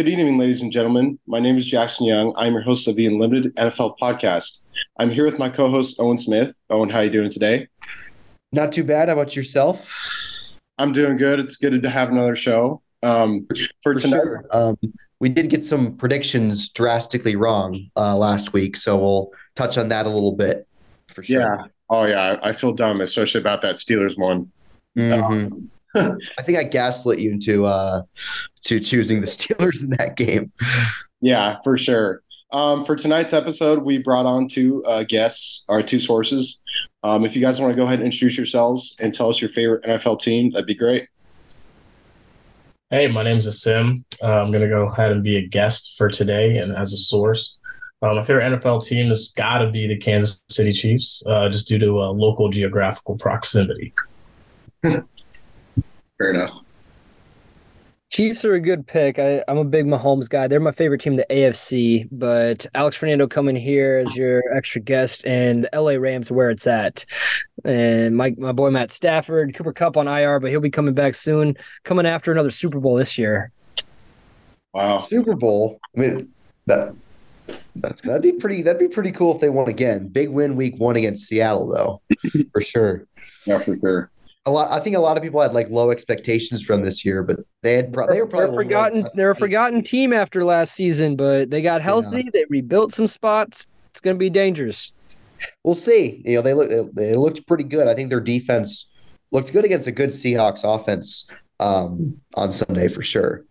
Good evening, ladies and gentlemen. My name is Jackson Young. I'm your host of the Unlimited NFL podcast. I'm here with my co-host Owen Smith. Owen, how are you doing today? Not too bad. How about yourself? I'm doing good. It's good to have another show. Um, for, for tonight, sure. um, we did get some predictions drastically wrong uh, last week, so we'll touch on that a little bit for sure. Yeah. Oh yeah, I feel dumb, especially about that Steelers one. Mm-hmm. Um, I think I gaslit you into uh, to choosing the Steelers in that game. Yeah, for sure. Um, for tonight's episode, we brought on two uh, guests, our two sources. Um, if you guys want to go ahead and introduce yourselves and tell us your favorite NFL team, that'd be great. Hey, my name is Asim. Uh, I'm going to go ahead and be a guest for today and as a source. Uh, my favorite NFL team has got to be the Kansas City Chiefs, uh, just due to uh, local geographical proximity. Fair enough. Chiefs are a good pick. I, am a big Mahomes guy. They're my favorite team, the AFC. But Alex Fernando coming here as your extra guest, and the LA Rams where it's at. And my my boy Matt Stafford, Cooper Kupp on IR, but he'll be coming back soon. Coming after another Super Bowl this year. Wow, Super Bowl. I mean, that that'd be pretty. That'd be pretty cool if they won again. Big win week one against Seattle, though, for sure. Yeah, for sure a lot. I think a lot of people had like low expectations from this year, but they had pro- they were probably they're forgotten. They're a forgotten team after last season, but they got healthy. Yeah. They rebuilt some spots. It's going to be dangerous. We'll see. You know, they look they looked pretty good. I think their defense looked good against a good Seahawks offense um, on Sunday for sure.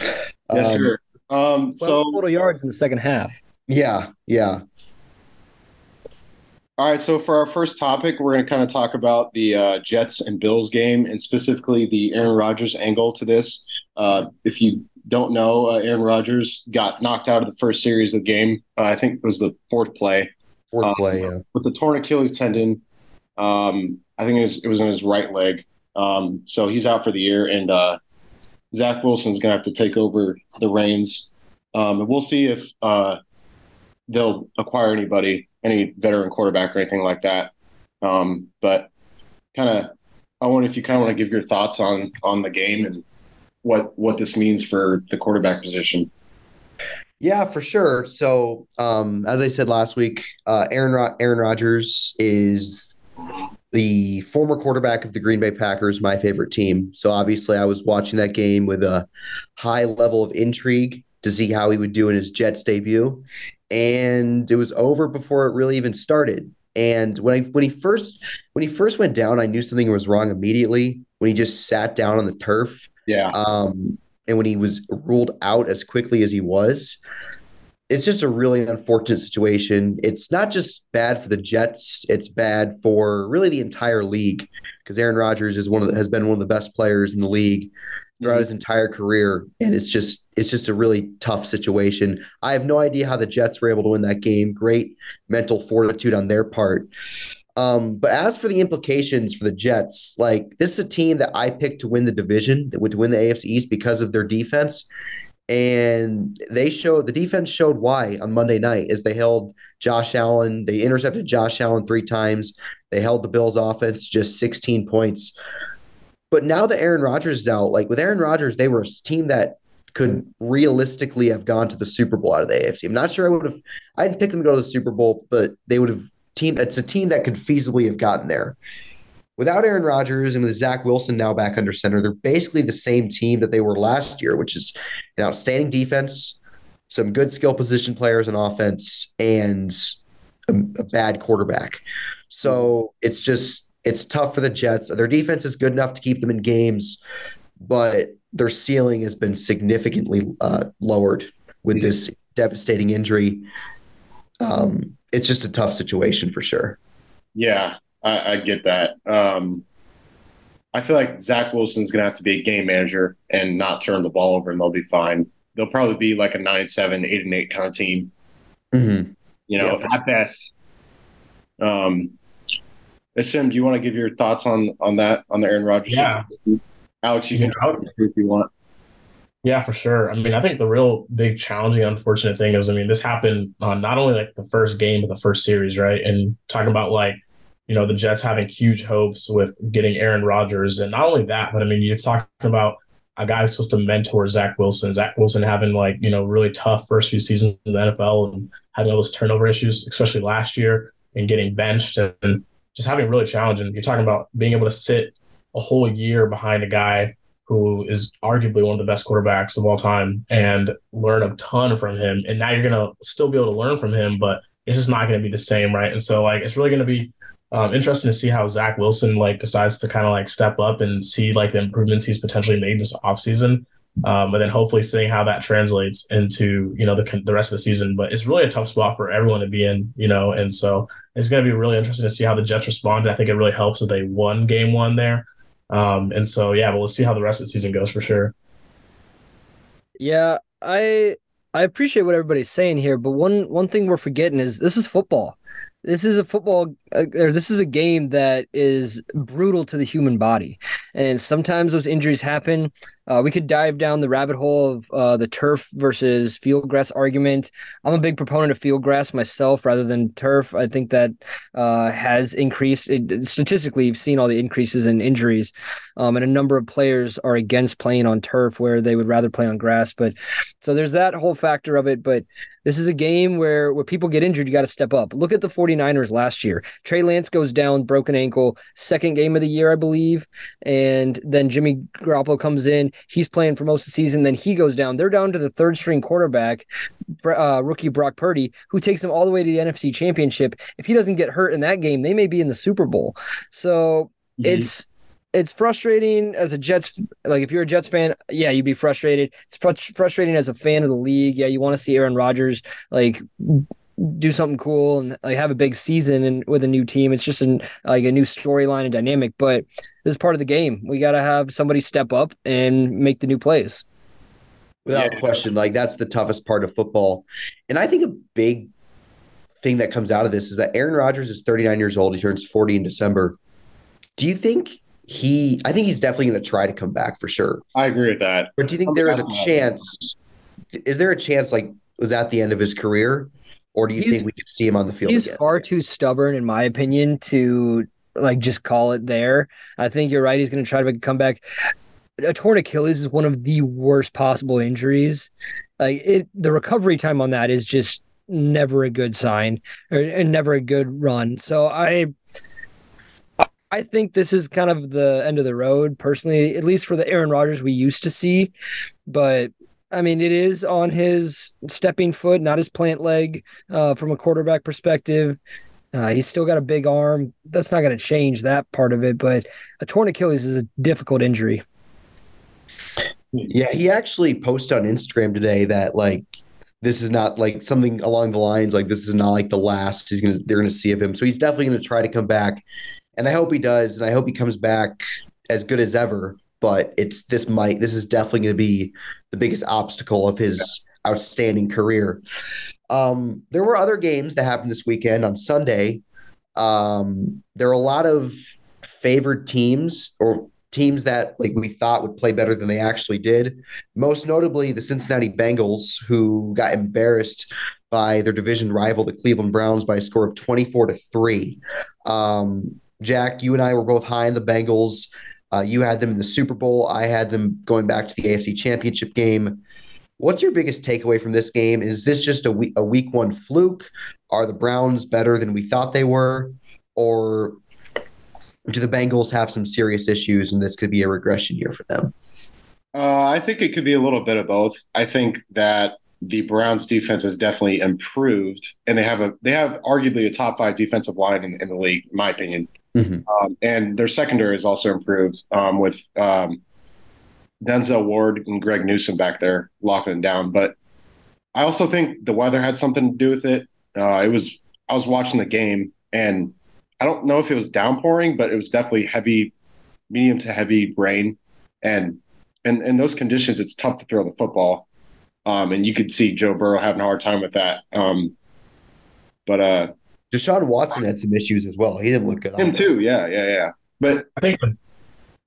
Yes, um, sure. Um, so total yards in the second half. Yeah, yeah. All right, so for our first topic, we're going to kind of talk about the uh, Jets and Bills game, and specifically the Aaron Rodgers angle to this. Uh, if you don't know, uh, Aaron Rodgers got knocked out of the first series of the game. Uh, I think it was the fourth play. Fourth um, play, yeah. With the torn Achilles tendon. Um, I think it was, it was in his right leg. Um, so he's out for the year, and uh, Zach Wilson's going to have to take over the reins. Um, and we'll see if uh, they'll acquire anybody any veteran quarterback or anything like that. Um, but kind of, I wonder if you kind of want to give your thoughts on on the game and what what this means for the quarterback position. Yeah, for sure. So, um, as I said last week, uh, Aaron Ro- Aaron Rodgers is the former quarterback of the Green Bay Packers, my favorite team. So obviously, I was watching that game with a high level of intrigue to see how he would do in his Jets debut and it was over before it really even started. And when I when he first when he first went down, I knew something was wrong immediately. When he just sat down on the turf, yeah. Um, and when he was ruled out as quickly as he was, it's just a really unfortunate situation. It's not just bad for the Jets; it's bad for really the entire league because Aaron Rodgers is one of the, has been one of the best players in the league throughout his entire career, and it's just it's just a really tough situation. I have no idea how the Jets were able to win that game. Great mental fortitude on their part. Um, but as for the implications for the Jets, like this is a team that I picked to win the division, that would win the AFC East because of their defense. And they showed the defense showed why on Monday night as they held Josh Allen. They intercepted Josh Allen three times. They held the Bills offense just 16 points. But now that Aaron Rodgers is out, like with Aaron Rodgers, they were a team that could realistically have gone to the Super Bowl out of the AFC. I'm not sure I would have. I didn't pick them to go to the Super Bowl, but they would have team. It's a team that could feasibly have gotten there. Without Aaron Rodgers and with Zach Wilson now back under center, they're basically the same team that they were last year, which is an outstanding defense, some good skill position players in offense, and a, a bad quarterback. So it's just it's tough for the Jets. Their defense is good enough to keep them in games, but their ceiling has been significantly uh, lowered with this devastating injury. Um, it's just a tough situation for sure. Yeah, I, I get that. Um, I feel like Zach Wilson's going to have to be a game manager and not turn the ball over, and they'll be fine. They'll probably be like a nine, seven, eight, and eight kind of team. Mm-hmm. You know, yeah, at best. Um, Sim, do you want to give your thoughts on on that on the Aaron Rodgers? Yeah, Alex, you can if you want. Yeah, for sure. I mean, I think the real big challenging, unfortunate thing is, I mean, this happened on not only like the first game, but the first series, right? And talking about like, you know, the Jets having huge hopes with getting Aaron Rodgers, and not only that, but I mean, you're talking about a guy who's supposed to mentor Zach Wilson. Zach Wilson having like, you know, really tough first few seasons in the NFL and having all those turnover issues, especially last year and getting benched and just having really challenging. You're talking about being able to sit a whole year behind a guy who is arguably one of the best quarterbacks of all time and learn a ton from him. And now you're to still be able to learn from him, but it's just not to be the same, right? And so like it's really to be um, interesting to see how Zach Wilson like decides to kind of like step up and see like the improvements he's potentially made this offseason. Um, and then hopefully seeing how that translates into you know the the rest of the season. But it's really a tough spot for everyone to be in, you know. And so it's going to be really interesting to see how the Jets respond. I think it really helps that they won Game One there. Um, and so yeah, but we'll see how the rest of the season goes for sure. Yeah, I I appreciate what everybody's saying here, but one one thing we're forgetting is this is football. This is a football, uh, or this is a game that is brutal to the human body, and sometimes those injuries happen. Uh, we could dive down the rabbit hole of uh, the turf versus field grass argument. I'm a big proponent of field grass myself rather than turf. I think that uh, has increased. It, statistically, you've seen all the increases in injuries, um, and a number of players are against playing on turf where they would rather play on grass. But so there's that whole factor of it. But this is a game where where people get injured, you got to step up. Look at the 49ers last year. Trey Lance goes down, broken ankle, second game of the year, I believe, and then Jimmy Garoppolo comes in He's playing for most of the season. Then he goes down. They're down to the third string quarterback, uh, rookie Brock Purdy, who takes them all the way to the NFC Championship. If he doesn't get hurt in that game, they may be in the Super Bowl. So it's it's frustrating as a Jets like if you're a Jets fan, yeah, you'd be frustrated. It's fr- frustrating as a fan of the league. Yeah, you want to see Aaron Rodgers like do something cool and like have a big season and with a new team. It's just an like a new storyline and dynamic. But this is part of the game. We got to have somebody step up and make the new plays. Without yeah. question, like that's the toughest part of football. And I think a big thing that comes out of this is that Aaron Rodgers is 39 years old. He turns 40 in December. Do you think he? I think he's definitely going to try to come back for sure. I agree with that. But do you think there is a chance? Is there a chance like was that the end of his career? or do you he's, think we could see him on the field? He's again? far too stubborn, in my opinion, to like just call it there. I think you're right. He's going to try to make a comeback. A torn Achilles is one of the worst possible injuries. Like it, the recovery time on that is just never a good sign or and never a good run. So I, I think this is kind of the end of the road, personally, at least for the Aaron Rodgers we used to see. But I mean, it is on his stepping foot, not his plant leg. Uh, from a quarterback perspective, uh, he's still got a big arm. That's not going to change that part of it. But a torn Achilles is a difficult injury. Yeah, he actually posted on Instagram today that like this is not like something along the lines like this is not like the last he's gonna they're gonna see of him. So he's definitely gonna try to come back, and I hope he does, and I hope he comes back as good as ever but it's this might this is definitely going to be the biggest obstacle of his yeah. outstanding career. Um, there were other games that happened this weekend on Sunday. Um, there are a lot of favored teams or teams that like we thought would play better than they actually did. Most notably, the Cincinnati Bengals, who got embarrassed by their division rival, the Cleveland Browns, by a score of twenty-four to three. Um, Jack, you and I were both high in the Bengals. Uh, you had them in the Super Bowl. I had them going back to the AFC Championship game. What's your biggest takeaway from this game? Is this just a week, a week one fluke? Are the Browns better than we thought they were? Or do the Bengals have some serious issues and this could be a regression year for them? Uh, I think it could be a little bit of both. I think that the Browns defense has definitely improved, and they have a they have arguably a top five defensive line in, in the league, in my opinion. Mm-hmm. Um, and their secondary is also improved um, with um, Denzel Ward and Greg Newsome back there locking it down. But I also think the weather had something to do with it. Uh, it was I was watching the game, and I don't know if it was downpouring, but it was definitely heavy, medium to heavy rain, and and in those conditions, it's tough to throw the football. Um, and you could see Joe Burrow having a hard time with that. Um, but uh, Deshaun Watson had some issues as well. He didn't look good. Him too. Yeah, yeah, yeah. But I think.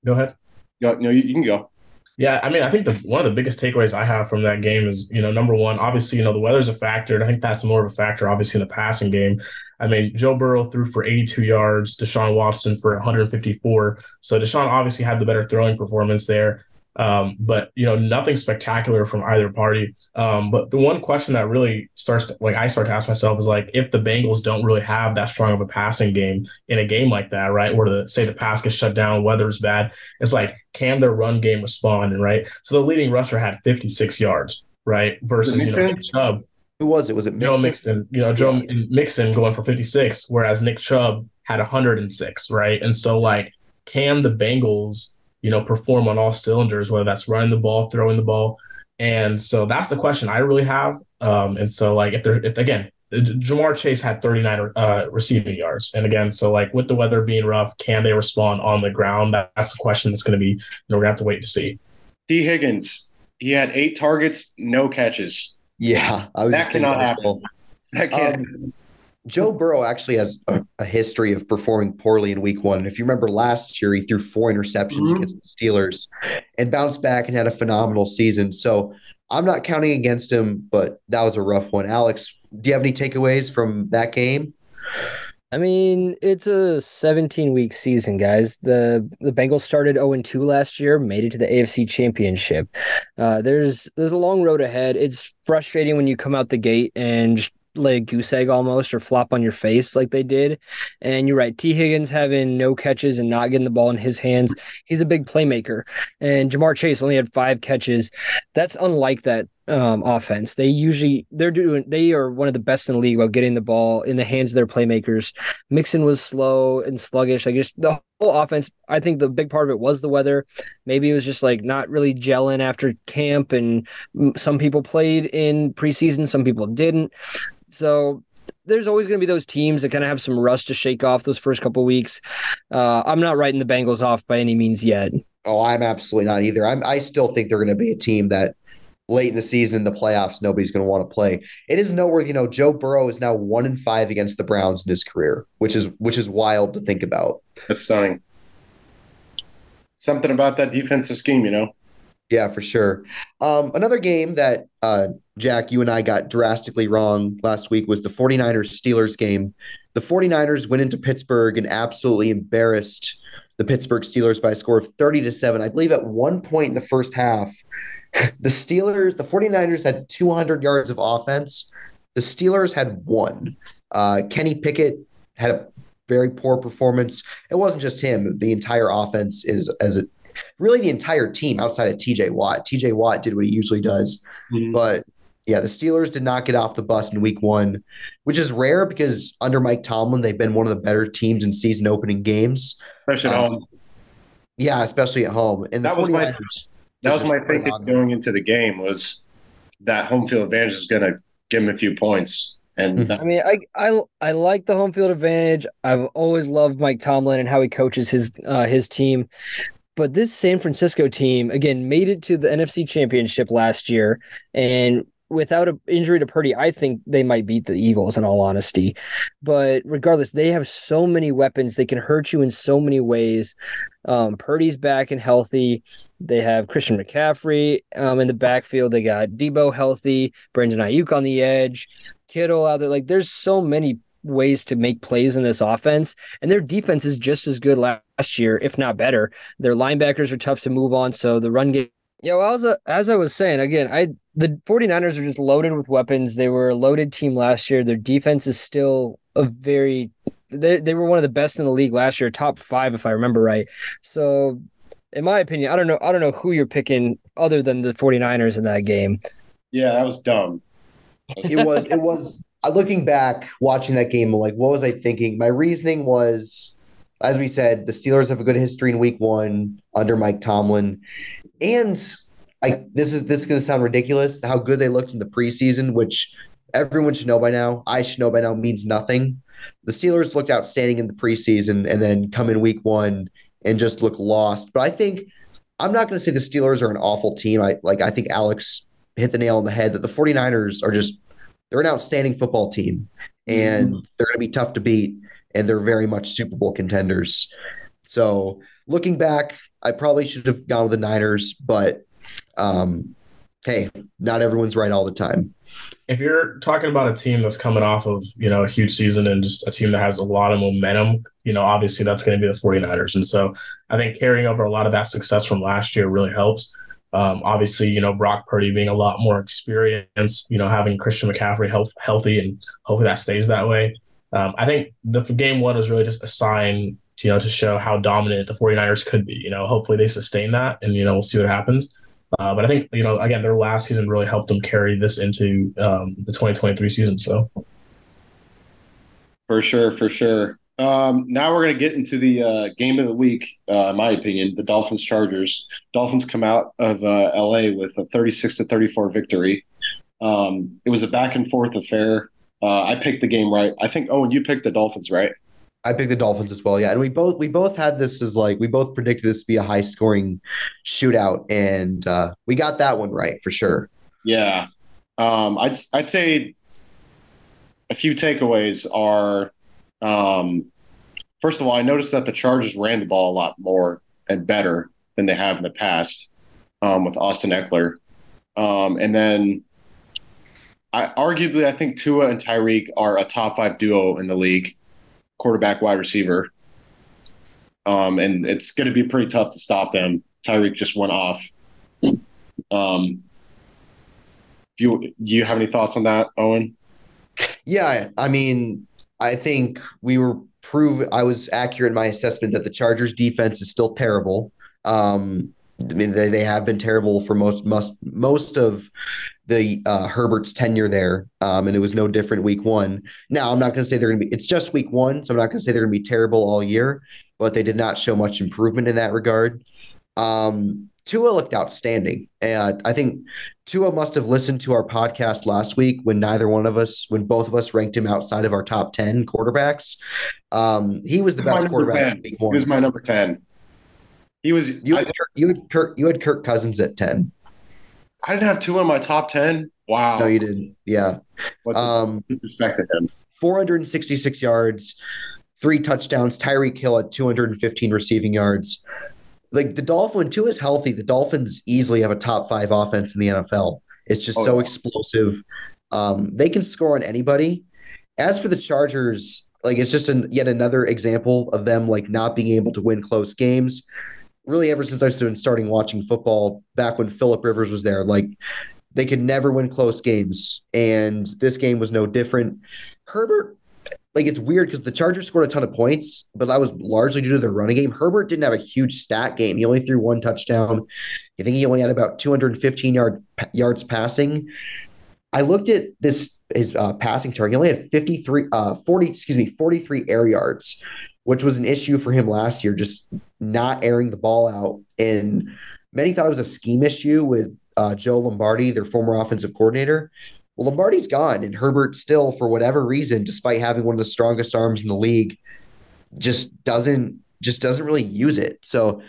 Go ahead. Go, no, you, you can go. Yeah, I mean, I think the one of the biggest takeaways I have from that game is, you know, number one, obviously, you know, the weather's a factor, and I think that's more of a factor, obviously, in the passing game. I mean, Joe Burrow threw for 82 yards, Deshaun Watson for 154. So Deshaun obviously had the better throwing performance there. Um, but you know, nothing spectacular from either party. Um, but the one question that really starts to, like I start to ask myself is like if the Bengals don't really have that strong of a passing game in a game like that, right? Where the say the pass gets shut down, weather's bad, it's like can their run game respond? And right. So the leading rusher had 56 yards, right? Versus you know Nick Chubb. Who was it? Was it Mixon? Joe Mixon? You know, Joe yeah. Mixon going for 56, whereas Nick Chubb had 106, right? And so like, can the Bengals you know, perform on all cylinders, whether that's running the ball, throwing the ball. And so that's the question I really have. Um, and so like if they're if again, Ja'Marr Chase had 39 uh, receiving yards. And again, so like with the weather being rough, can they respond on the ground? That's the question that's going to be, you know, we're going to have to wait to see. Tee Higgins, he had eight targets, no catches. Yeah. that cannot happen. That can't. Um, Joe Burrow actually has a, a, history of performing poorly in week one. If you remember last year, he threw four interceptions mm-hmm. against the Steelers and bounced back and had a phenomenal season. So I'm not counting against him, but that was a rough one. Alex, do you have any takeaways from that game? I mean, it's a 17 week season, guys. The the Bengals started 0 2 last year, made it to the AFC Championship. Uh, there's there's a long road ahead. It's frustrating when you come out the gate and lay a goose egg almost or flop on your face like they did. And you're right, Tee Higgins having no catches and not getting the ball in his hands. He's a big playmaker. And Ja'Marr Chase only had five catches. That's unlike that um, offense. They usually they're doing they are one of the best in the league about getting the ball in the hands of their playmakers. Mixon was slow and sluggish. I guess the whole offense. I think the big part of it was the weather. Maybe it was just like not really gelling after camp, and some people played in preseason, some people didn't. So there's always going to be those teams that kind of have some rust to shake off those first couple weeks. Uh, I'm not writing the Bengals off by any means yet. Oh, I'm absolutely not either. I'm, I still think they're going to be a team that late in the season in the playoffs nobody's going to want to play. It is noteworthy, you know, Joe Burrow is now one in five against the Browns in his career, which is which is wild to think about. That's stunning. Something about that defensive scheme, you know. Yeah, for sure. Um, another game that uh, Jack, you and I got drastically wrong last week was the 49ers Steelers game. The 49ers went into Pittsburgh and absolutely embarrassed the Pittsburgh Steelers by a score of 30 to 7. I believe at one point in the first half, the Steelers, the 49ers had 200 yards of offense. The Steelers had one. Uh, Kenny Pickett had a very poor performance. It wasn't just him. The entire offense is as a really the entire team outside of TJ Watt. TJ Watt did what he usually does. Mm-hmm. But yeah, the Steelers did not get off the bus in week one, which is rare because under Mike Tomlin, they've been one of the better teams in season opening games. Especially at um, home. Yeah, especially at home. And that was my, that was my thinking going into the game was that home field advantage is going to give him a few points. And mm-hmm. I mean, I, I I like the home field advantage. I've always loved Mike Tomlin and how he coaches his uh, his team. But this San Francisco team, again, made it to the NFC Championship last year. And without an injury to Purdy, I think they might beat the Eagles in all honesty. But regardless, they have so many weapons. They can hurt you in so many ways. Um, Purdy's back and healthy. They have Christian McCaffrey um, in the backfield. They got Deebo healthy, Brandon Aiyuk on the edge, Kittle out there. Like there's so many ways to make plays in this offense, and their defense is just as good last year, if not better. Their linebackers are tough to move on, so the run game. Yeah, well, as, a, as I was saying, again, I the 49ers are just loaded with weapons. They were a loaded team last year. Their defense is still a very they, they were one of the best in the league last year, top five if I remember right. So in my opinion, I don't know I don't know who you're picking other than the 49ers in that game. Yeah, that was dumb. it was it was uh, looking back, watching that game, like, what was I thinking? My reasoning was, as we said, the Steelers have a good history in Week One under Mike Tomlin, and like this is this is going to sound ridiculous. How good they looked in the preseason, which everyone should know by now. I should know by now means nothing. The Steelers looked outstanding in the preseason, and then come in Week One and just look lost. But I think I'm not going to say the Steelers are an awful team. I like I think Alex hit the nail on the head that the 49ers are just they're an outstanding football team and mm-hmm. they're going to be tough to beat and they're very much Super Bowl contenders. So looking back, I probably should have gone with the Niners, but um, hey, not everyone's right all the time. If you're talking about a team that's coming off of, you know, a huge season and just a team that has a lot of momentum, you know, obviously that's going to be the 49ers. And so I think carrying over a lot of that success from last year really helps. Um, obviously, you know, Brock Purdy being a lot more experienced, you know, having Christian McCaffrey health, healthy and hopefully that stays that way. Um, I think the game one was really just a sign, you know, to show how dominant the 49ers could be. You know, hopefully they sustain that and, you know, we'll see what happens. Uh, but I think, you know, again, their last season really helped them carry this into um, the 2023 season. So. For sure, for sure. Um, now we're going to get into the uh, game of the week, uh, in my opinion, the Dolphins Chargers. Dolphins come out of uh, LA with a 36 to 34 victory. Um, it was a back and forth affair. Uh, I picked the game right. I think Owen, you picked the Dolphins, right? I picked the Dolphins as well. Yeah, and we both we both had this as like we both predicted this to be a high scoring shootout, and uh, we got that one right for sure. Yeah, um, I'd I'd say a few takeaways are um, first of all, I noticed that the Chargers ran the ball a lot more and better than they have in the past um, with Austin Ekeler, Um, and then I arguably I think Tua and Tyreek are a top five duo in the league, quarterback wide receiver. Um, and it's going to be pretty tough to stop them. Tyreek just went off. Um, do you do you have any thoughts on that, Owen? Yeah, I mean, I think we were prove I was accurate in my assessment that the Chargers defense is still terrible. Um, I mean, they, they have been terrible for most most most of the uh, Herbert's tenure there, um, and it was no different week one. Now, I'm not going to say they're going to be. It's just week one, so I'm not going to say they're going to be terrible all year, but they did not show much improvement in that regard. Um, Tua looked outstanding. And I think Tua must have listened to our podcast last week when neither one of us, when both of us ranked him outside of our top 10 quarterbacks. Um, he was the best quarterback. He was my number 10. He was. You had, I, you, had Kirk, you had Kirk Cousins at 10. I didn't have Tua in my top 10. Wow. No, you didn't. Yeah. Um, respect him. 466 yards, three touchdowns. Tyreek Hill at 215 receiving yards like the Dolphin two is healthy. The Dolphins easily have a top five offense in the NFL. It's just oh, so yeah. explosive. Um, they can score on anybody. As for the Chargers, like it's just an, yet another example of them like not being able to win close games. Really, ever since I started starting watching football, back when Philip Rivers was there, like they could never win close games, and this game was no different. Herbert like it's weird because the Chargers scored a ton of points, but that was largely due to their running game. Herbert didn't have a huge stat game. He only threw one touchdown. I think he only had about 215 yard yards passing. I looked at this his uh, passing chart. He only had 53, uh, 40, excuse me, 43 air yards, which was an issue for him last year, just not airing the ball out. And many thought it was a scheme issue with uh, Joe Lombardi, their former offensive coordinator. Well, Lombardi's gone, and Herbert still, for whatever reason, despite having one of the strongest arms in the league, just doesn't just doesn't really use it. So,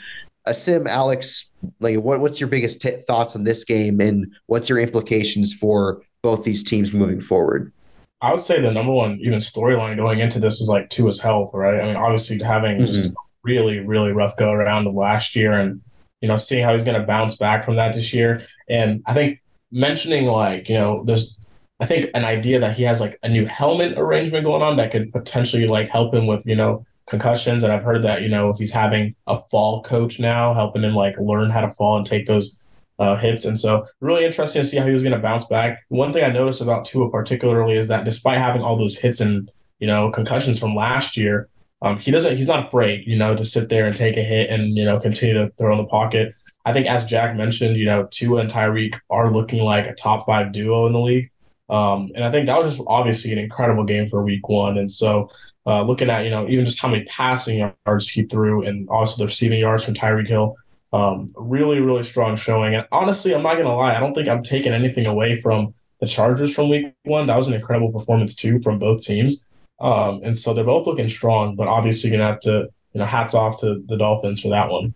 Asim, Alex, like, what, what's your biggest t- thoughts on this game, and what's your implications for both these teams moving forward? I would say the number one even storyline going into this was like Tua's health, right? I mean, obviously having mm-hmm. just really, really rough go around of last year, and you know, seeing how he's going to bounce back from that this year, and I think mentioning like you know there's I think an idea that he has like a new helmet arrangement going on that could potentially like help him with, you know, concussions. And I've heard that, you know, he's having a fall coach now, helping him like learn how to fall and take those uh, hits. And so really interesting to see how he was going to bounce back. One thing I noticed about Tua particularly is that despite having all those hits and, you know, concussions from last year, um, he doesn't, he's not afraid, you know, to sit there and take a hit and, you know, continue to throw in the pocket. I think as Jack mentioned, you know, Tua and Tyreek are looking like a top five duo in the league. Um, and I think that was just obviously an incredible game for week one. And so uh, looking at, you know, even just how many passing yards he threw and also the receiving yards from Tyreek Hill, um, really, really strong showing. And honestly, I'm not going to lie, I don't think I'm taking anything away from the Chargers from week one. That was an incredible performance too from both teams. Um, and so they're both looking strong, but obviously you're going to have to, you know, hats off to the Dolphins for that one.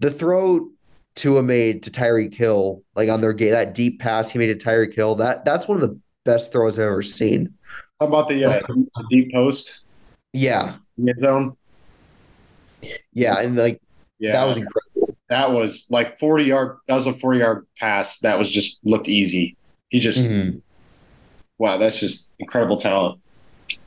The throw Tua made to Tyreek Hill, like on their game, that deep pass he made to Tyreek Hill, that that's one of the best throws I've ever seen. How about the uh, deep post? Yeah, mid zone. Yeah, and like yeah, that was incredible. That was like forty yard. That was a forty yard pass. That was just looked easy. He just mm-hmm. wow, that's just incredible talent.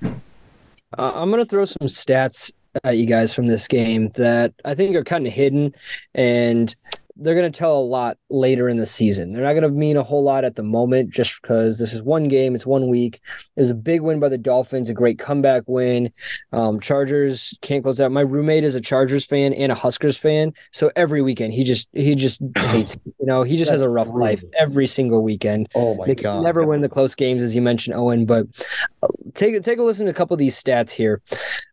Uh, I'm gonna throw some stats at you guys from this game that I think are kind of hidden and they're going to tell a lot later in the season. They're not going to mean a whole lot at the moment just because this is one game, it's one week. It was a big win by the Dolphins, a great comeback win. Um, Chargers can't close out. My roommate is a Chargers fan and a Huskers fan, so every weekend he just he just hates. You know, he just has a rough brutal. life every single weekend. Oh my they god. never win the close games, as you mentioned, Owen. But uh, take take a listen to a couple of these stats here.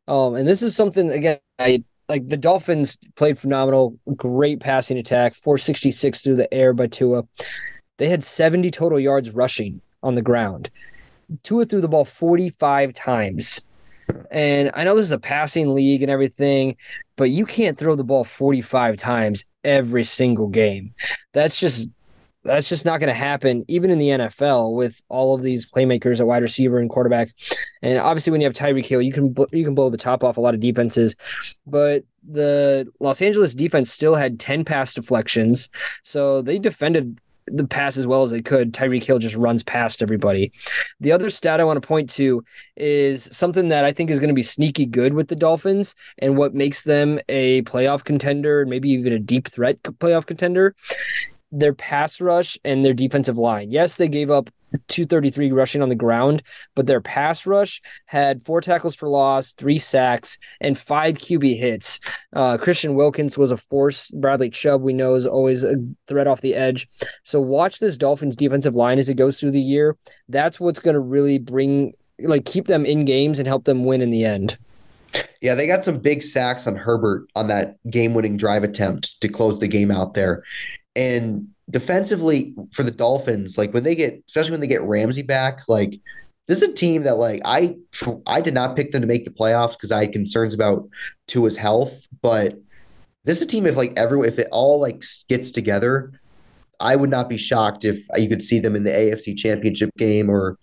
Um, and this is something again. I like the Dolphins played phenomenal, great passing attack, 466 through the air by Tua. They had 70 total yards rushing on the ground. Tua threw the ball 45 times. And I know this is a passing league and everything, but you can't throw the ball 45 times every single game. That's just that's just not going to happen even in the NFL with all of these playmakers at wide receiver and quarterback. And obviously when you have Tyreek Hill, you can you can blow the top off a lot of defenses, but the Los Angeles defense still had 10 pass deflections. So they defended the pass as well as they could. Tyreek Hill just runs past everybody. The other stat I want to point to is something that I think is going to be sneaky good with the Dolphins and what makes them a playoff contender, maybe even a deep threat playoff contender. Their pass rush and their defensive line. Yes, they gave up 233 rushing on the ground, but their pass rush had four tackles for loss, three sacks, and five QB hits. Uh, Christian Wilkins was a force. Bradley Chubb, we know, is always a threat off the edge. So watch this Dolphins defensive line as it goes through the year. That's what's going to really bring, like, keep them in games and help them win in the end. Yeah, they got some big sacks on Herbert on that game-winning drive attempt to close the game out there. And defensively for the Dolphins, like when they get, especially when they get Ramsey back, like this is a team that like I I did not pick them to make the playoffs because I had concerns about Tua's health, but this is a team if like everyone if it all like gets together, I would not be shocked if you could see them in the AFC Championship game or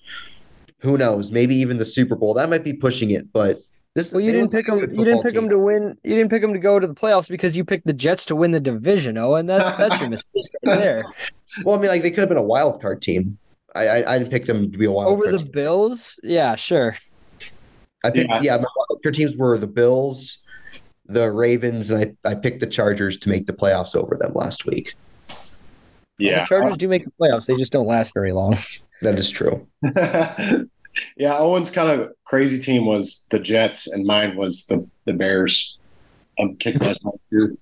who knows, maybe even the Super Bowl. That might be pushing it, but this Well, you didn't pick like them. You didn't football pick them to win. You didn't pick them to go to the playoffs because you picked the Jets to win the division. Oh, and that's that's your mistake right there. Well, I mean, like they could have been a wild card team. I I, I didn't pick them to be a wild Over card. the team. Bills, yeah, sure. I picked Yeah. yeah. my wild card teams were the Bills, the Ravens, and I I picked the Chargers to make the playoffs over them last week. Well, Yeah. the Chargers do make the playoffs. They just don't last very long. That is true. yeah, Owen's kind of crazy team was the Jets, and mine was the the Bears. I'm kicking myself here.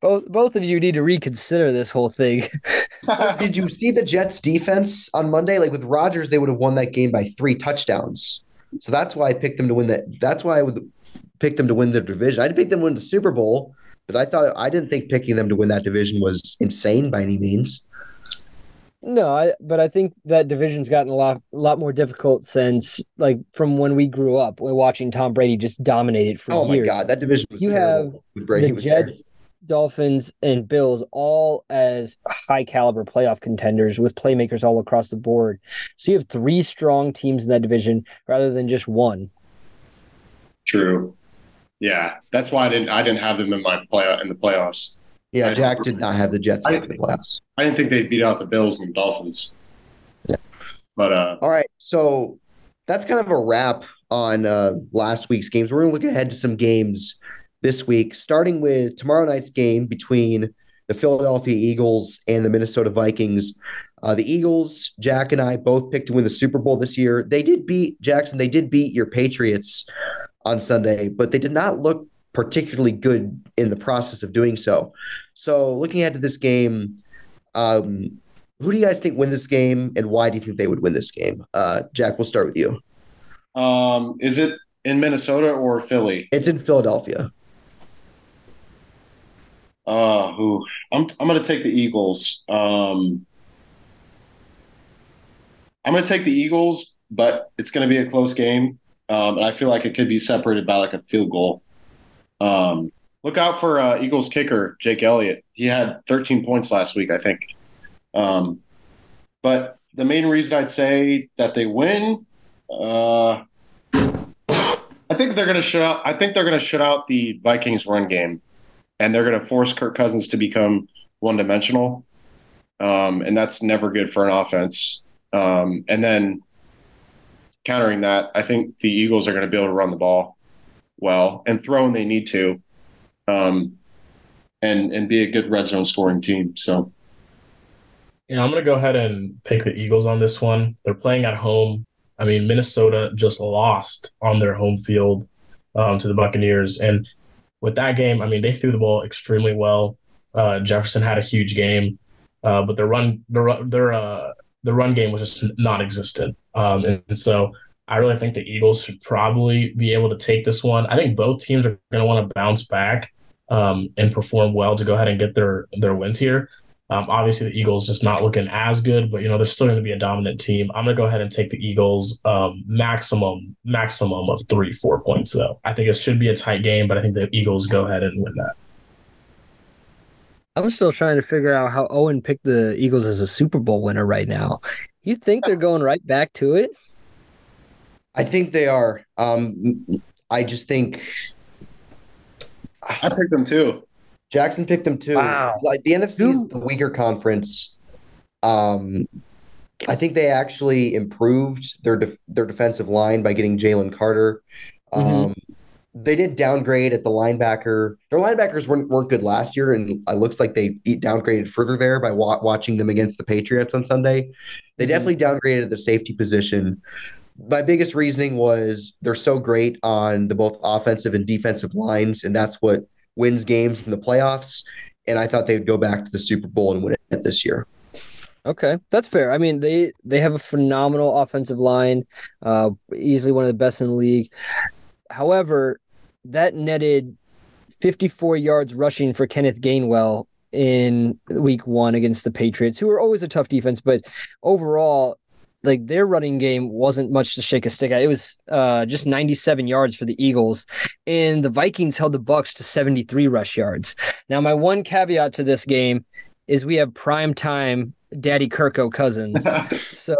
Both both of you need to reconsider this whole thing. Did you see the Jets defense on Monday? Like with Rodgers, they would have won that game by three touchdowns. So that's why I picked them to win that. That's why I would pick them to win the division. I didn't pick them to win the Super Bowl, but I thought I didn't think picking them to win that division was insane by any means. No, I, but I think that division's gotten a lot, lot more difficult since, like, from when we grew up, we're watching Tom Brady just dominate it for Oh my years. god, that division was You terrible. when Brady the was there. Jets, Dolphins, and Bills all as high caliber playoff contenders with playmakers all across the board. So you have three strong teams in that division rather than just one. True. Yeah, that's why I didn't I didn't have them in my play in the playoffs. Yeah, Jack did not have the Jets I- in the playoffs. I didn't think they'd beat out the Bills and the Dolphins. Yeah. But uh, All right, so that's kind of a wrap on uh, last week's games. We're going to look ahead to some games this week, starting with tomorrow night's game between the Philadelphia Eagles and the Minnesota Vikings. Uh, the Eagles, Jack and I both picked to win the Super Bowl this year. They did beat Jackson. They did beat your Patriots on Sunday, but they did not look particularly good in the process of doing so. So, looking ahead to this game, um, who do you guys think win this game, and why do you think they would win this game? Uh, Jack, we'll start with you. um, is it in Minnesota or Philly? It's in Philadelphia. Uh, who? I'm I'm gonna take the Eagles. Um, I'm gonna take the Eagles, but it's gonna be a close game. Um, and I feel like it could be separated by like a field goal. Um, look out for uh, Eagles kicker Jake Elliott. He had 13 points last week, I think. Um, but the main reason I'd say that they win, uh, I think they're gonna shut out. I think they're gonna shut out the Vikings run game and they're going to force Kirk Cousins to become one dimensional. Um, and that's never good for an offense. Um, and then countering that, I think the Eagles are going to be able to run the ball well and throw when they need to. Um, and and be a good red zone scoring team. So. Yeah, I'm going to go ahead and pick the Eagles on this one. They're playing at home. I mean, Minnesota just lost on their home field um, to the Buccaneers. And with that game, I mean, they threw the ball extremely well. Uh, Jefferson had a huge game, uh, but their run, their their uh, the run game was just non-existent. Um, and, and, so I really think the Eagles should probably be able to take this one. I think both teams are going to want to bounce back um, and perform well to go ahead and get their their wins here. Um, obviously, the Eagles just not looking as good, but you know they're still going to be a dominant team. I'm going to go ahead and take the Eagles um, maximum maximum of three four points though. I think it should be a tight game, but I think the Eagles go ahead and win that. I'm still trying to figure out how Owen picked the Eagles as a Super Bowl winner right now. You think they're going right back to it? I think they are. Um, I just think I picked them too. Jackson picked them too. Wow. Like the NFC is the weaker conference. Um, I think they actually improved their def- their defensive line by getting Jalen Carter. Um, mm-hmm they did downgrade at the linebacker. Their linebackers weren't, weren't good last year, and it looks like they downgraded further there by wa- watching them against the Patriots on Sunday. They mm-hmm. definitely downgraded the safety position. My biggest reasoning was they're so great on the both offensive and defensive lines, and that's what wins games in the playoffs. And I thought they would go back to the Super Bowl and win it this year. Okay, that's fair. I mean, they they have a phenomenal offensive line, uh, easily one of the best in the league. However, that netted 54 yards rushing for Kenneth Gainwell in week one against the Patriots, who are always a tough defense, but overall, like their running game wasn't much to shake a stick at. It was uh, just 97 yards for the Eagles, and the Vikings held the Bucks to 73 rush yards. Now, my one caveat to this game is we have prime time Daddy Kirko Cousins. so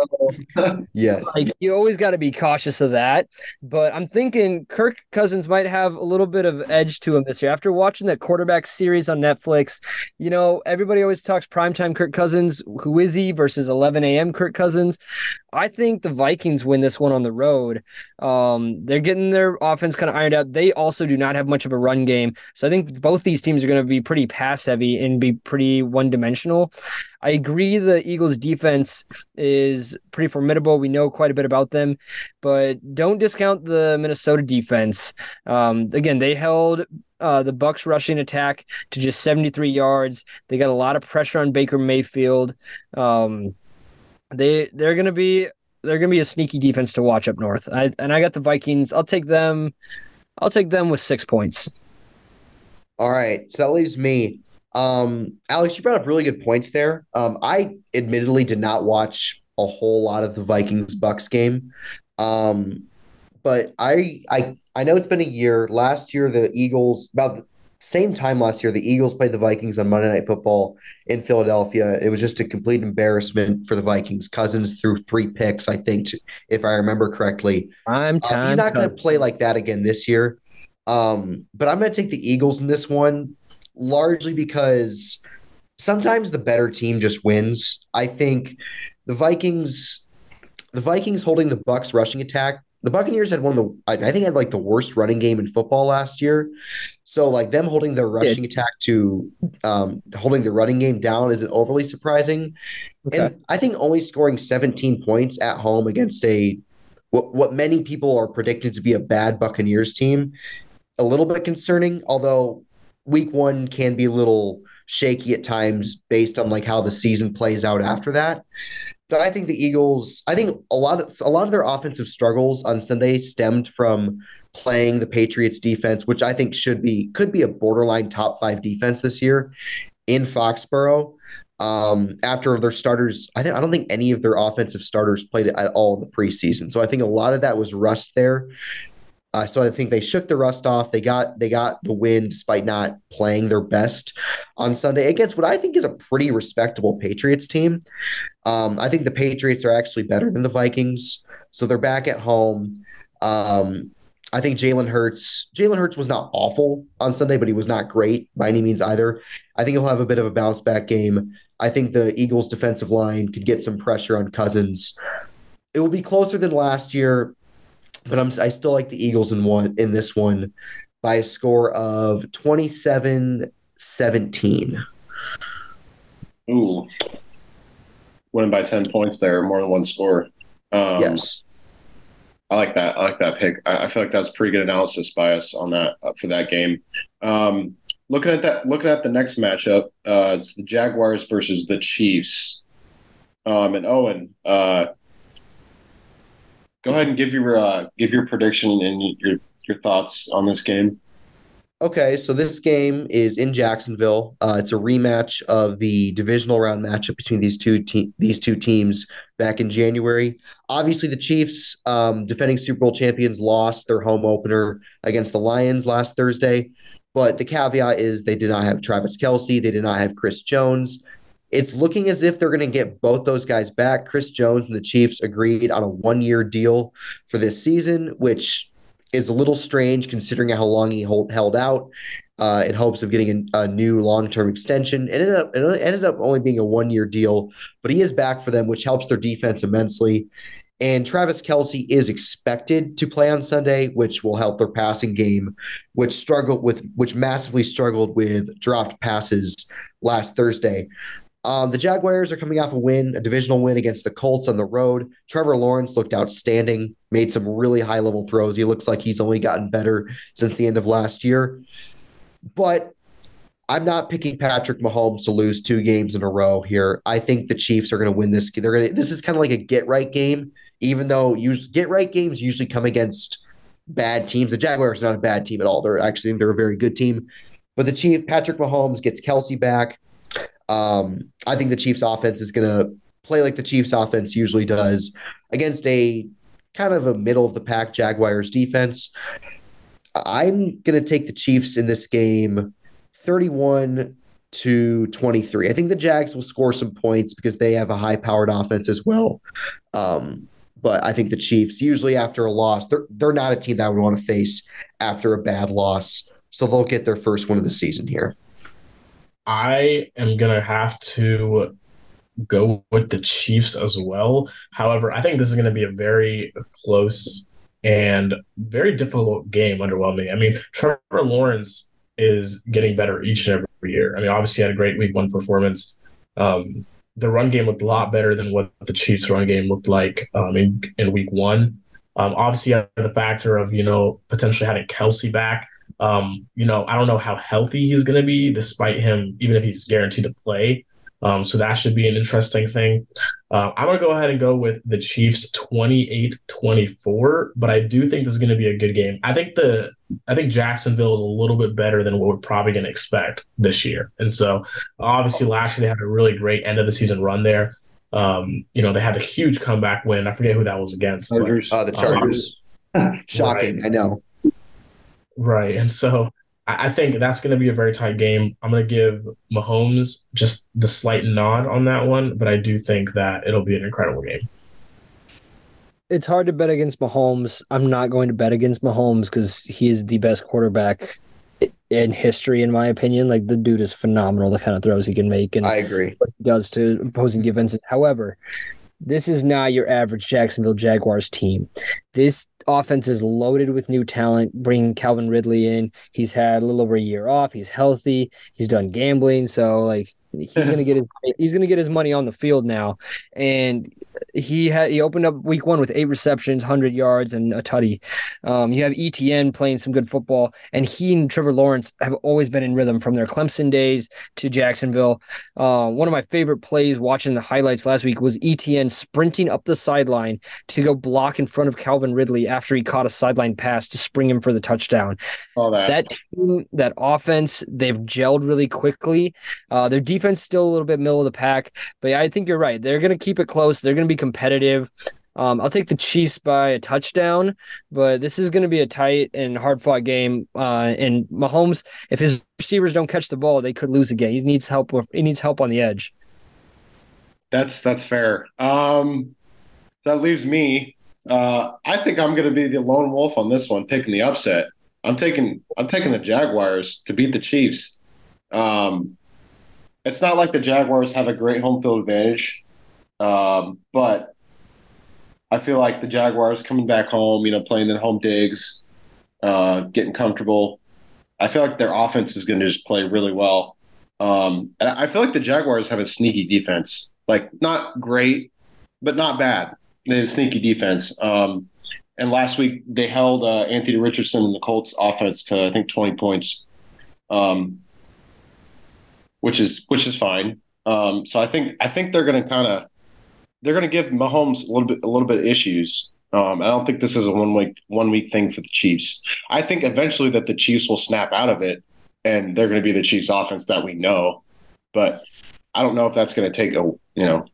yes, like you always got to be cautious of that. But I'm thinking Kirk Cousins might have a little bit of edge to him this year. After watching that quarterback series on Netflix, you know, everybody always talks primetime Kirk Cousins. Who is he versus 11 a.m. Kirk Cousins? I think the Vikings win this one on the road. Um, they're getting their offense kind of ironed out. They also do not have much of a run game. So I think both these teams are going to be pretty pass heavy and be pretty one dimensional. I agree the Eagles defense is pretty formidable. We know quite a bit about them, but don't discount the Minnesota defense. Um, again, they held uh, the Bucks rushing attack to just 73 yards. They got a lot of pressure on Baker Mayfield. Um, they they're gonna be they're gonna be a sneaky defense to watch up north. I and I got the Vikings. I'll take them. I'll take them with six points. All right, so that leaves me. Um, Alex, you brought up really good points there. Um, I admittedly did not watch a whole lot of the Vikings Bucks game. Um, but I I I know it's been a year. Last year the Eagles about the same time last year the Eagles played the Vikings on Monday Night Football in Philadelphia. It was just a complete embarrassment for the Vikings. Cousins threw three picks, I think, if I remember correctly. I'm uh, he's not going to play like that again this year. Um, but I'm going to take the Eagles in this one largely because sometimes the better team just wins. I think the Vikings, the Vikings holding the Bucks rushing attack. The Buccaneers had one of the, I think, had like the worst running game in football last year. So, like them holding their rushing yeah. attack to um, holding the running game down isn't overly surprising. Okay. And I think only scoring 17 points at home against a what what many people are predicting to be a bad Buccaneers team, a little bit concerning. Although week one can be a little shaky at times based on like how the season plays out after that. But I think the Eagles, I think a lot of a lot of their offensive struggles on Sunday stemmed from playing the Patriots defense, which I think should be could be a borderline top five defense this year in Foxborough. Um, after their starters, I I don't think any of their offensive starters played at all in the preseason. So I think a lot of that was rust there. Uh, so I think they shook the rust off. They got they got the win despite not playing their best on Sunday against what I think is a pretty respectable Patriots team. Um, I think the Patriots are actually better than the Vikings, so they're back at home. Um, I think Jalen Hurts. Jalen Hurts was not awful on Sunday, but he was not great by any means either. I think he'll have a bit of a bounce back game. I think the Eagles' defensive line could get some pressure on Cousins. It will be closer than last year but I'm I still like the Eagles in one in this one by a score of 27 17. Ooh, winning by ten points there, more than one score. Um, yes. I like that. I like that pick. I, I feel like that's pretty good analysis by us on that uh, for that game. Um, looking at that, looking at the next matchup, uh, it's the Jaguars versus the Chiefs. Um, and Owen, uh, go ahead and give your uh, give your prediction and your your thoughts on this game. Okay, so this game is in Jacksonville. Uh, it's a rematch of the divisional round matchup between these two te- these two teams back in January. Obviously, the Chiefs, um, defending Super Bowl champions, lost their home opener against the Lions last Thursday. But the caveat is they did not have Travis Kelce, they did not have Chris Jones. It's looking as if they're going to get both those guys back. Chris Jones and the Chiefs agreed on a one year deal for this season, which is a little strange considering how long he hold, held out uh, in hopes of getting a, a new long-term extension. It ended up it ended up only being a one-year deal, but he is back for them, which helps their defense immensely. And Travis Kelce is expected to play on Sunday, which will help their passing game, which struggled with which massively struggled with dropped passes last Thursday. Um, the Jaguars are coming off a win, a divisional win against the Colts on the road. Trevor Lawrence looked outstanding, made some really high level throws. He looks like he's only gotten better since the end of last year. But I'm not picking Patrick Mahomes to lose two games in a row here. I think the Chiefs are going to win this. They're going to. This is kind of like a get right game, even though usually get right games usually come against bad teams. The Jaguars are not a bad team at all. They're actually they're a very good team. But the Chief Patrick Mahomes gets Kelce back. Um, I think the Chiefs offense is going to play like the Chiefs offense usually does against a kind of a middle of the pack Jaguars defense. I'm going to take the Chiefs in this game 31 to 23. I think the Jags will score some points because they have a high powered offense as well. Um, but I think the Chiefs, usually after a loss, they're, they're not a team that I would want to face after a bad loss. So they'll get their first one of the season here. I am going to have to go with the Chiefs as well. However, I think this is going to be a very close and very difficult game, underwhelming. I mean, Trevor Lawrence is getting better each and every year. I mean, obviously, had a great week one performance. Um, the run game looked a lot better than what the Chiefs' run game looked like um, in, in week one. Um, obviously, the factor of, you know, potentially having Kelce back. Um, you know, I don't know how healthy he's going to be, despite him, even if he's guaranteed to play. Um, so that should be an interesting thing. Uh, I'm going to go ahead and go with the Chiefs 28 24, but I do think this is going to be a good game. I think the I think Jacksonville is a little bit better than what we're probably going to expect this year. And so obviously last year they had a really great end of the season run there. Um, you know, they had a huge comeback win. I forget who that was against. Chargers. But, uh, the Chargers. Um, Shocking. Right. I know. Right. And so I, I think that's going to be a very tight game. I'm going to give Mahomes just the slight nod on that one, but I do think that it'll be an incredible game. It's hard to bet against Mahomes. I'm not going to bet against Mahomes because he is the best quarterback in history, in my opinion. Like the dude is phenomenal, the kind of throws he can make, and I agree what he does to opposing defenses. However, this is not your average Jacksonville Jaguars team. This offense is loaded with new talent. Bringing Calvin Ridley in, he's had a little over a year off. He's healthy. He's done gambling, so like he's gonna get his he's gonna get his money on the field now. And he had he opened up week one with eight receptions, hundred yards, and a tutty. Um, you have ETN playing some good football, and he and Trevor Lawrence have always been in rhythm from their Clemson days to Jacksonville. Uh, one of my favorite plays watching the highlights last week was ETN sprinting up the sideline to go block in front of Calvin Ridley after he caught a sideline pass to spring him for the touchdown. All that that team, that offense, they've gelled really quickly. Uh, their defense still a little bit middle of the pack, but I think you're right. They're going to keep it close. They're going to be competitive. Um, I'll take the Chiefs by a touchdown, but this is going to be a tight and hard fought game. Uh, and Mahomes, if his receivers don't catch the ball, they could lose again. He needs help. He needs help on the edge. That's that's fair. Um, that leaves me. Uh, I think I'm going to be the lone wolf on this one, picking the upset. I'm taking I'm taking the Jaguars to beat the Chiefs. Um, it's not like the Jaguars have a great home field advantage. Um, but I feel like the Jaguars coming back home, you know, playing their home digs, uh, getting comfortable. I feel like their offense is going to just play really well. Um, and I feel like the Jaguars have a sneaky defense, like not great, but not bad. They have a sneaky defense. Um, and last week they held uh, Anthony Richardson and the Colts offense to I think 20 points, um, which is which is fine. Um, so I think I think they're going to kind of they're going to give Mahomes a little bit a little bit of issues. Um, I don't think this is a one week one week thing for the Chiefs. I think eventually that the Chiefs will snap out of it, and they're going to be the Chiefs' offense that we know. But I don't know if that's going to take a you know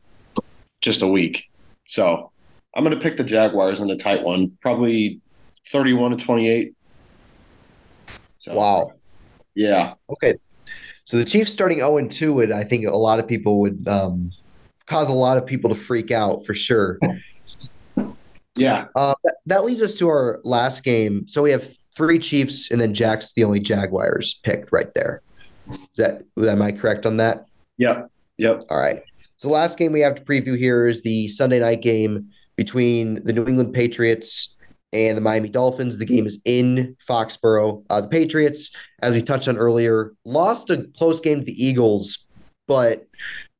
just a week. So I'm going to pick the Jaguars in a tight one, probably 31 to 28. So, wow. Yeah. Okay. So the Chiefs starting 0 and 2, and I think a lot of people would um, cause a lot of people to freak out for sure. Yeah. Uh, that, that, leads us to our last game. So we have three Chiefs, and then Jack's the only Jaguars picked right there. Is that am I correct on that? Yep. Yep. All right. So the last game we have to preview here is the Sunday night game between the New England Patriots and the Miami Dolphins. The game is in Foxborough. Uh, the Patriots, as we touched on earlier, lost a close game to the Eagles, but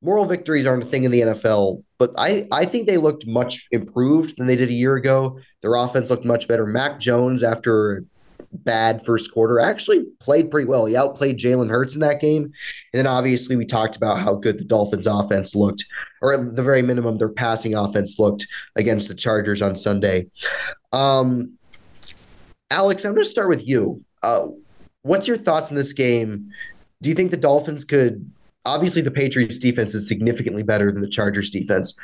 moral victories aren't a thing in the NFL. But I, I think they looked much improved than they did a year ago. Their offense looked much better. Mac Jones, after a bad first quarter, actually played pretty well. He outplayed Jalen Hurts in that game. And then obviously we talked about how good the Dolphins offense looked, or at the very minimum, their passing offense looked against the Chargers on Sunday. Um, Alex, I'm going to start with you. Uh, what's your thoughts on this game? Do you think the Dolphins could? Obviously, the Patriots defense is significantly better than the Chargers defense.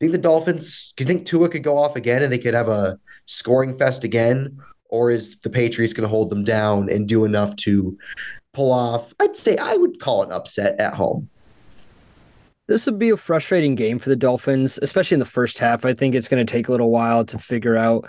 You think the Dolphins? Do you think Tua could go off again and they could have a scoring fest again, or is the Patriots going to hold them down and do enough to pull off? I'd say I would call it upset at home. This would be a frustrating game for the Dolphins, especially in the first half. I think it's going to take a little while to figure out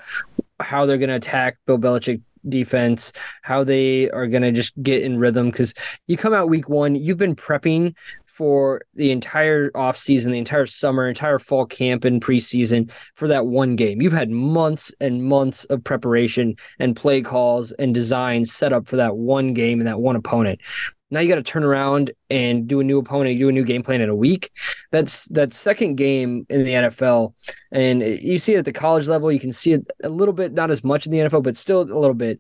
how they're going to attack Bill Belichick defense, how they are going to just get in rhythm. Because you come out week one, you've been prepping for the entire offseason, the entire summer, entire fall camp and preseason for that one game. You've had months and months of preparation and play calls and designs set up for that one game and that one opponent. Now you got to turn around and do a new opponent, do a new game plan in a week. That's that second game in the NFL, and you see it at the college level. You can see it a little bit, not as much in the NFL, but still a little bit.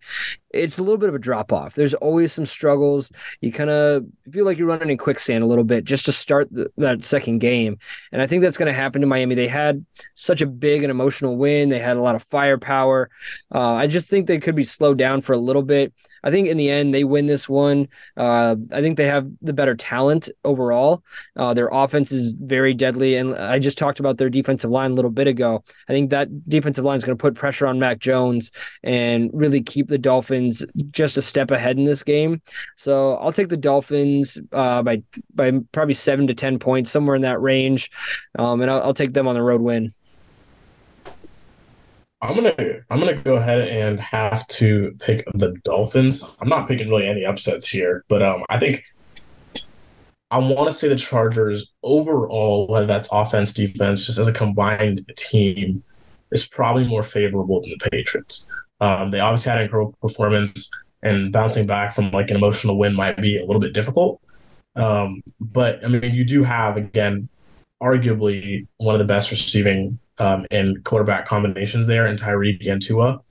It's a little bit of a drop off. There's always some struggles. You kind of feel like you're running in quicksand a little bit just to start the, that second game, and I think that's going to happen to Miami. They had such a big and emotional win. They had a lot of firepower. Uh, I just think they could be slowed down for a little bit. I think in the end they win this one. Uh, I think they have the better talent overall. Uh, their offense is very deadly, and I just talked about their defensive line a little bit ago. I think that defensive line is going to put pressure on Mac Jones and really keep the Dolphins just a step ahead in this game. So I'll take the Dolphins uh, by by probably seven to ten points, somewhere in that range, um, and I'll, I'll take them on the road win. I'm gonna I'm gonna go ahead and have to pick the Dolphins. I'm not picking really any upsets here, but um, I think I want to say the Chargers overall, whether that's offense, defense, just as a combined team, is probably more favorable than the Patriots. Um, they obviously had an incredible performance, and bouncing back from like an emotional win might be a little bit difficult. Um, but I mean, you do have again, arguably one of the best receiving um, and quarterback combinations there in Tyreek and Tua.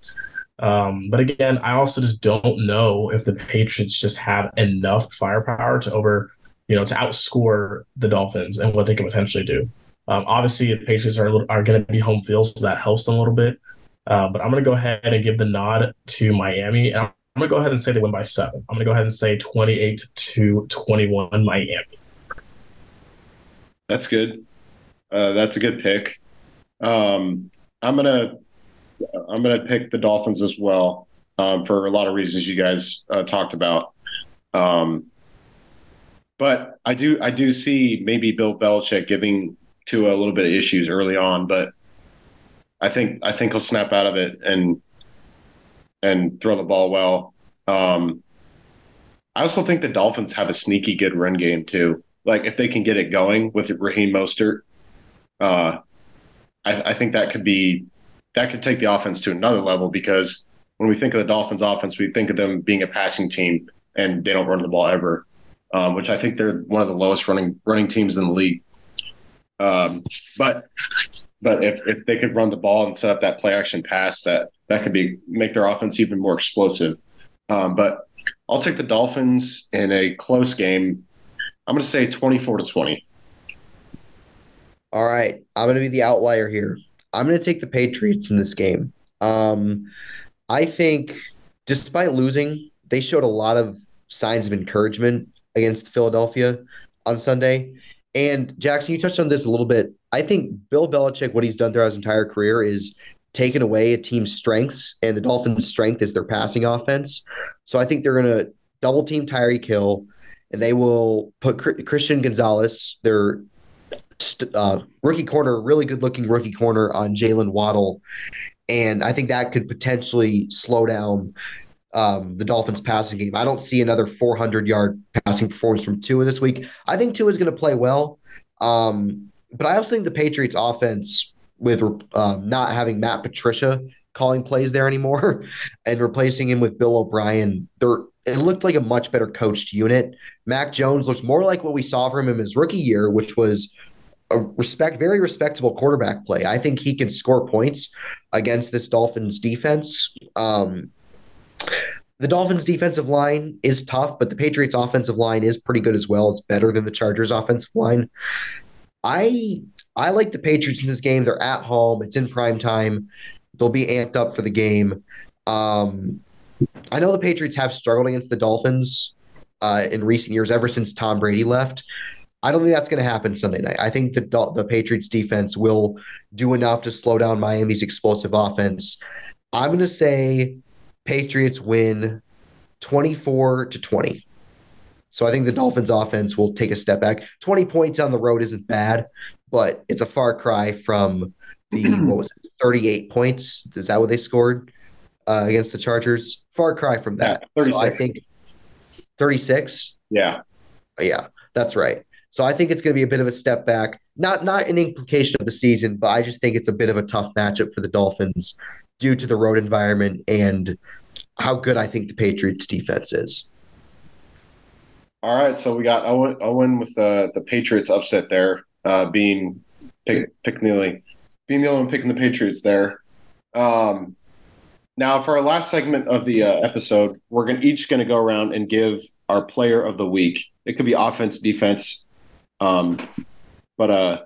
Um, but again, I also just don't know if the Patriots just have enough firepower to over, you know, to outscore the Dolphins and what they can potentially do. Um, obviously, the Patriots are are going to be home field, so that helps them a little bit. Uh, but I'm going to go ahead and give the nod to Miami. And I'm going to go ahead and say they win by seven. I'm going to go ahead and say 28 to 21 Miami. That's good. Uh, that's a good pick. Um, I'm gonna I'm gonna pick the Dolphins as well um, for a lot of reasons you guys uh, talked about. Um, but I do I do see maybe Bill Belichick giving Tua a little bit of issues early on, but I think I think he'll snap out of it and and throw the ball well. Um, I also think the Dolphins have a sneaky good run game too. Like if they can get it going with Raheem Mostert, uh, I, I think that could be that could take the offense to another level because when we think of the Dolphins offense, we think of them being a passing team and they don't run the ball ever, um, which I think they're one of the lowest running running teams in the league. Um, but but if, if they could run the ball and set up that play action pass, that that could be make their offense even more explosive. Um, but I'll take the Dolphins in a close game. I'm going to say 24 to 20. All right, I'm going to be the outlier here. I'm going to take the Patriots in this game. Um, I think, despite losing, they showed a lot of signs of encouragement against Philadelphia on Sunday. And Jackson, you touched on this a little bit. I think Bill Belichick, what he's done throughout his entire career is taken away a team's strengths, and the Dolphins' strength is their passing offense. So I think they're going to double team Tyreek Hill, and they will put Christian Gonzalez, their uh, rookie corner, really good looking rookie corner, on Jaylen Waddle. And I think that could potentially slow down um, the Dolphins passing game. I don't see another 400 yard passing performance from Tua this week. I think Tua is going to play well. Um, but I also think the Patriots offense with um, not having Matt Patricia calling plays there anymore and replacing him with Bill O'Brien, it looked like a much better coached unit. Mac Jones looks more like what we saw from him his rookie year, which was a respect, very respectable quarterback play. I think he can score points against this Dolphins defense. Um, the Dolphins defensive line is tough, but the Patriots offensive line is pretty good as well. It's better than the Chargers offensive line. I I like the Patriots in this game. They're at home. It's in prime time. They'll be amped up for the game. Um, I know the Patriots have struggled against the Dolphins uh, in recent years, ever since Tom Brady left. I don't think that's going to happen Sunday night. I think the the Patriots defense will do enough to slow down Miami's explosive offense. I'm going to say Patriots win 24 to 20. So I think the Dolphins offense will take a step back. 20 points on the road isn't bad, but it's a far cry from the what was it, 38 points. Is that what they scored uh, against the Chargers? Far cry from that. Yeah, so I think 36. Yeah. Yeah, that's right. So I think it's going to be a bit of a step back. Not not an implication of the season, but I just think it's a bit of a tough matchup for the Dolphins due to the road environment and how good I think the Patriots defense is. All right, so we got Owen, Owen with the the Patriots upset there, uh, being pick, pick being the only one picking the Patriots there. Um, now, for our last segment of the uh, episode, we're gonna, each going to go around and give our player of the week. It could be offense, defense, um, but uh,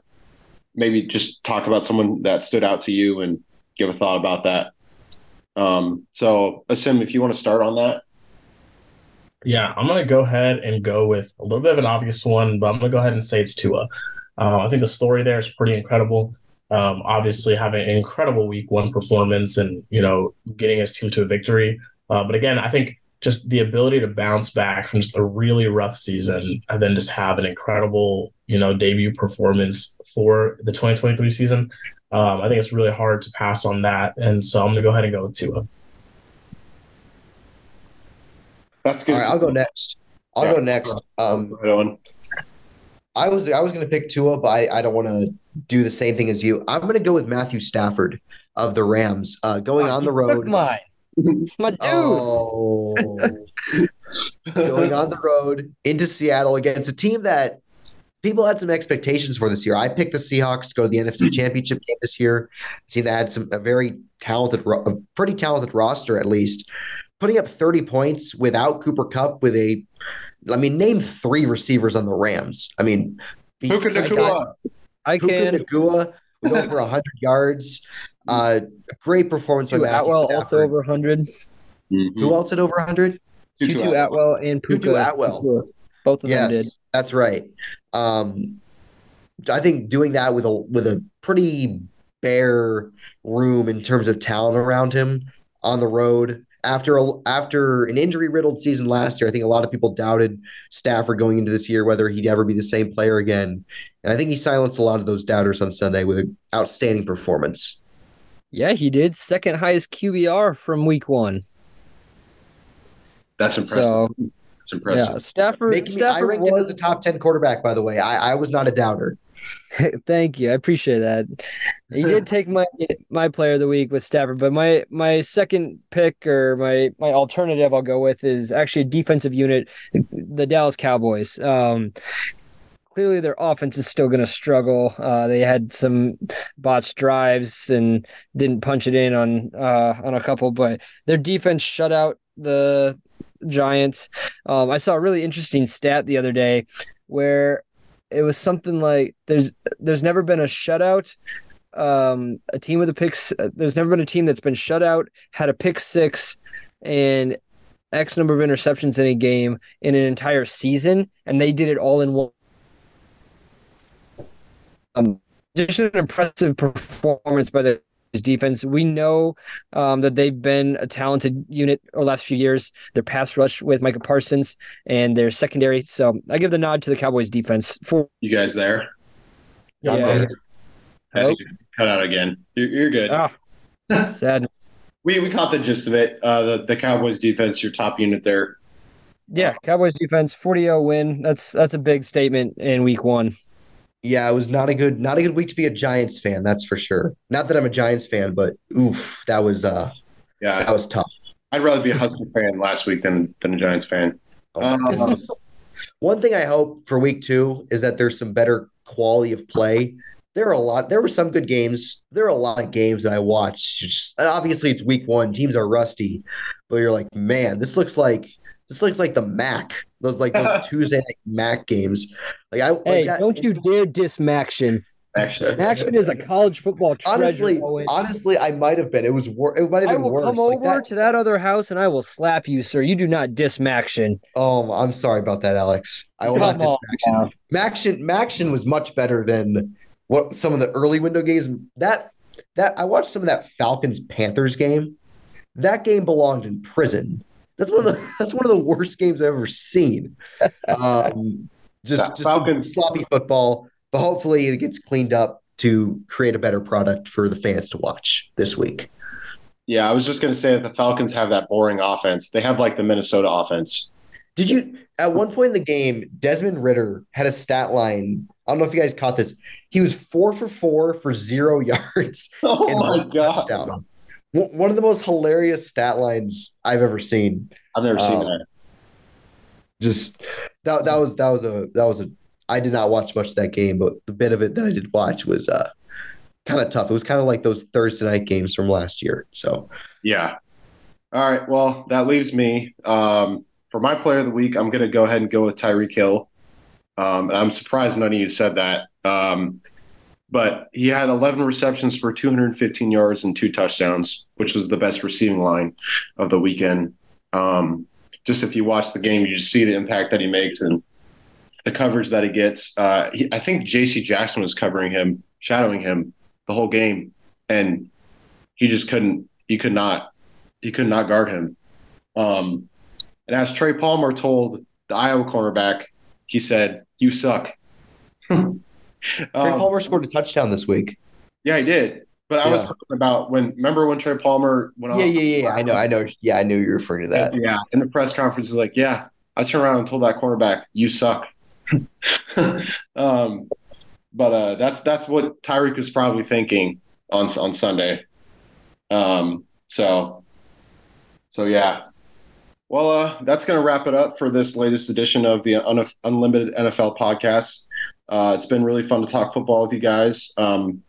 maybe just talk about someone that stood out to you and give a thought about that. Um, so, Asim, if you want to start on that. Yeah, I'm going to go ahead and go with a little bit of an obvious one, but I'm going to go ahead and say it's Tua. Uh, I think the story there is pretty incredible. Um, obviously, having an incredible week one performance and, you know, getting his team to a victory. Uh, but again, I think just the ability to bounce back from just a really rough season and then just have an incredible, you know, debut performance for the 2023 season. Um, I think it's really hard to pass on that, and so I'm going to go ahead and go with Tua. That's good. All right, I'll go next. I'll yeah. go next. Um, I was I was going to pick Tua, but I, I don't want to do the same thing as you. I'm going to go with Matthew Stafford of the Rams, uh, going oh, on the road. Mine. My dude. Oh. going on the road into Seattle against a team that people had some expectations for this year. I picked the Seahawks to go to the NFC Championship game this year. A team that had some a very talented, a pretty talented roster at least, putting up 30 points without Cooper Kupp with a. I mean, name three receivers on the Rams. I mean, Puka Nacua. I can. Nacua with over 100 yards. Uh, great performance by Matthew Atwell Stafford. also over 100. Mm-hmm. Who else had over 100? Tutu, Tutu Atwell and Puka. Tutu Atwell. Both of yes, them did. That's right. Um, I think doing that with a with a pretty bare room in terms of talent around him on the road after a, after an injury riddled season last year. I think a lot of people doubted Stafford going into this year whether he'd ever be the same player again, and I think he silenced a lot of those doubters on Sunday with an outstanding performance. Yeah, he did second highest QBR from Week One. That's impressive. So it's impressive. Yeah, Stafford. Stafford I ranked was, him as a top ten quarterback. By the way, I, I was not a doubter. Thank you. I appreciate that. You did take my my player of the week with Stafford, but my my second pick or my my alternative I'll go with is actually a defensive unit, the Dallas Cowboys. Um, clearly their offense is still going to struggle. Uh, they had some botched drives and didn't punch it in on uh, on a couple, but their defense shut out the Giants. Um, I saw a really interesting stat the other day where it was something like there's there's never been a shutout. Um, a team with a pick. There's never been a team that's been shut out, had a pick six, and X number of interceptions in a game in an entire season, and they did it all in one. Um, just an impressive performance by the defense. We know um, that they've been a talented unit over the last few years. Their pass rush with Micah Parsons and their secondary. So I give the nod to the Cowboys defense. For You guys there? yeah, I think you cut out again. You're, you're good. ah, sadness. We we caught the gist of it. Uh, the the Cowboys defense, your top unit there. Yeah, Cowboys defense 40-0 win. That's that's a big statement in week one. Yeah, it was not a good not a good week to be a Giants fan, that's for sure. Not that I'm a Giants fan, but oof, that was uh Yeah, that was tough. I'd rather be a Husker fan last week than than a Giants fan. Oh Um. One thing I hope for week two is that there's some better quality of play. There are a lot. There were some good games. There are a lot of games that I watched. Just, obviously, it's week one. Teams are rusty, but you're like, man, this looks like this looks like the MAC. Those like those Tuesday night MAC games. Like I like Hey, that- don't you dare diss Maction. Actually, Maction is a college football treasure. honestly, Owen. honestly, I might have been. It was wor- it might have been I been will worse. come Like over that- to that other house and I will slap you, sir. You do not diss Maction. Oh, I'm sorry about that, Alex. I will not Come diss on, Maction. Maction Maction was much better than what some of the early window games. That that I watched some of that Falcons Panthers game. That game belonged in prison. That's one of the that's one of the worst games I've ever seen. Um, just Fa- just some Falcons- sloppy football, but hopefully it gets cleaned up to create a better product for the fans to watch this week. yeah, I was just gonna say that the Falcons have that boring offense. They have like the Minnesota offense. Did you at one point in the game, Desmond Ridder had a stat line. I don't know if you guys caught this. He was four for four for zero yards Oh my god, touchdown. One of the most hilarious stat lines I've ever seen. I've never seen Um, that. Just that that was that was a that was a I did not watch much of that game, but the bit of it that I did watch was uh kind of tough. It was kind of like those Thursday night games from last year. So Yeah. All right. Well, that leaves me. Um, for my player of the week, I'm going to go ahead and go with Tyreek Hill. Um, and I'm surprised none of you said that. Um, but he had 11 receptions for 215 yards and two touchdowns, which was the best receiving line of the weekend. Um, just if you watch the game, you just see the impact that he makes and the coverage that he gets. Uh, he, I think J.C. Jackson was covering him, shadowing him the whole game, and he just couldn't. He could not he could not guard him. Um, and as Trey Palmer told the Iowa cornerback, he said, "You suck." Um, Trey Palmer scored a touchdown this week. yeah, he did. But I was talking about when. Remember when Trey Palmer went Yeah, off? yeah, yeah. I know, I know. Yeah, I knew you were referring to that. Yeah, in the press conference, he's like, "Yeah." I turned around and told that cornerback, "You suck." um, but uh, that's that's what Tyreek was probably thinking on on Sunday. Um, so, so yeah. Well, uh, that's going to wrap it up for this latest edition of the Un- Unlimited NFL podcast. Uh, it's been really fun to talk football with you guys. Um,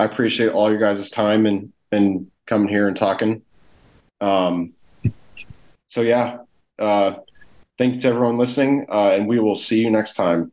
I appreciate all your guys' time and and coming here and talking. Um, so yeah, uh, thank you to everyone listening, uh, and we will see you next time.